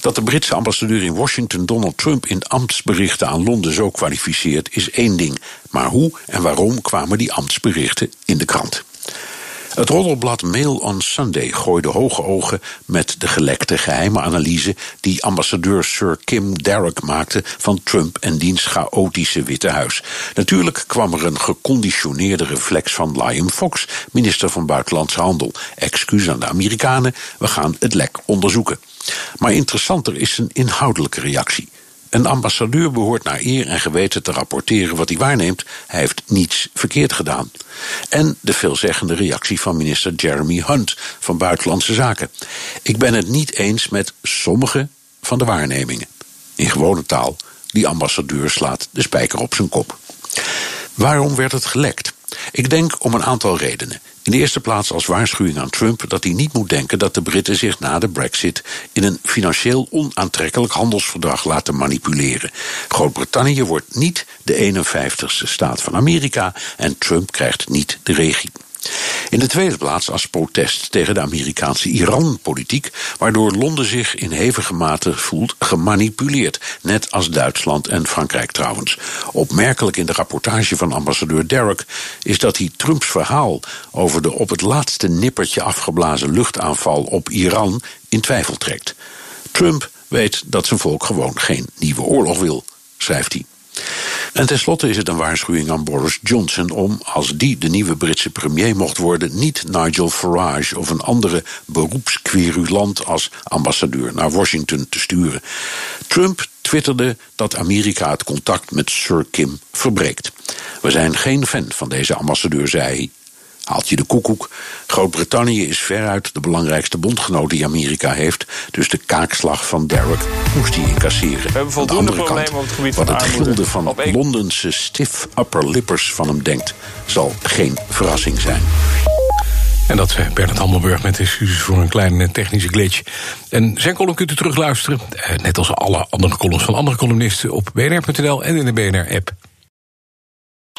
Dat de Britse ambassadeur in Washington Donald Trump in ambtsberichten aan Londen zo kwalificeert is één ding. Maar hoe en waarom kwamen die ambtsberichten in de krant? Het roddelblad Mail on Sunday gooide hoge ogen met de gelekte geheime analyse die ambassadeur Sir Kim Darroch maakte van Trump en diens chaotische Witte Huis. Natuurlijk kwam er een geconditioneerde reflex van Liam Fox, minister van Buitenlandse Handel. Excuus aan de Amerikanen, we gaan het lek onderzoeken. Maar interessanter is zijn inhoudelijke reactie. Een ambassadeur behoort naar eer en geweten te rapporteren wat hij waarneemt. Hij heeft niets verkeerd gedaan. En de veelzeggende reactie van minister Jeremy Hunt van Buitenlandse Zaken. Ik ben het niet eens met sommige van de waarnemingen. In gewone taal, die ambassadeur slaat de spijker op zijn kop. Waarom werd het gelekt? Ik denk om een aantal redenen. In de eerste plaats als waarschuwing aan Trump dat hij niet moet denken dat de Britten zich na de Brexit in een financieel onaantrekkelijk handelsverdrag laten manipuleren. Groot-Brittannië wordt niet de 51ste staat van Amerika en Trump krijgt niet de regie. In de tweede plaats als protest tegen de Amerikaanse Iran-politiek, waardoor Londen zich in hevige mate voelt gemanipuleerd, net als Duitsland en Frankrijk trouwens. Opmerkelijk in de rapportage van ambassadeur Derrick is dat hij Trumps verhaal over de op het laatste nippertje afgeblazen luchtaanval op Iran in twijfel trekt. Trump weet dat zijn volk gewoon geen nieuwe oorlog wil, schrijft hij. En tenslotte is het een waarschuwing aan Boris Johnson om, als die de nieuwe Britse premier mocht worden, niet Nigel Farage of een andere beroepsquerulant als ambassadeur naar Washington te sturen. Trump twitterde dat Amerika het contact met Sir Kim verbreekt. We zijn geen fan van deze ambassadeur, zei hij. Haalt je de koekoek. Groot-Brittannië is veruit de belangrijkste bondgenoot die Amerika heeft. Dus de kaakslag van Derrick moest hij incasseren. We hebben voldoende problemen op het gebied van Wat het armoede. gilde van Op Londense stiff upper lippers van hem denkt, zal geen verrassing zijn. En dat eh, Bernard Hammelburg met excuses voor een kleine technische glitch. En zijn column kunt u terugluisteren, eh, net als alle andere columns van andere columnisten... op bnr.nl en in de BNR-app.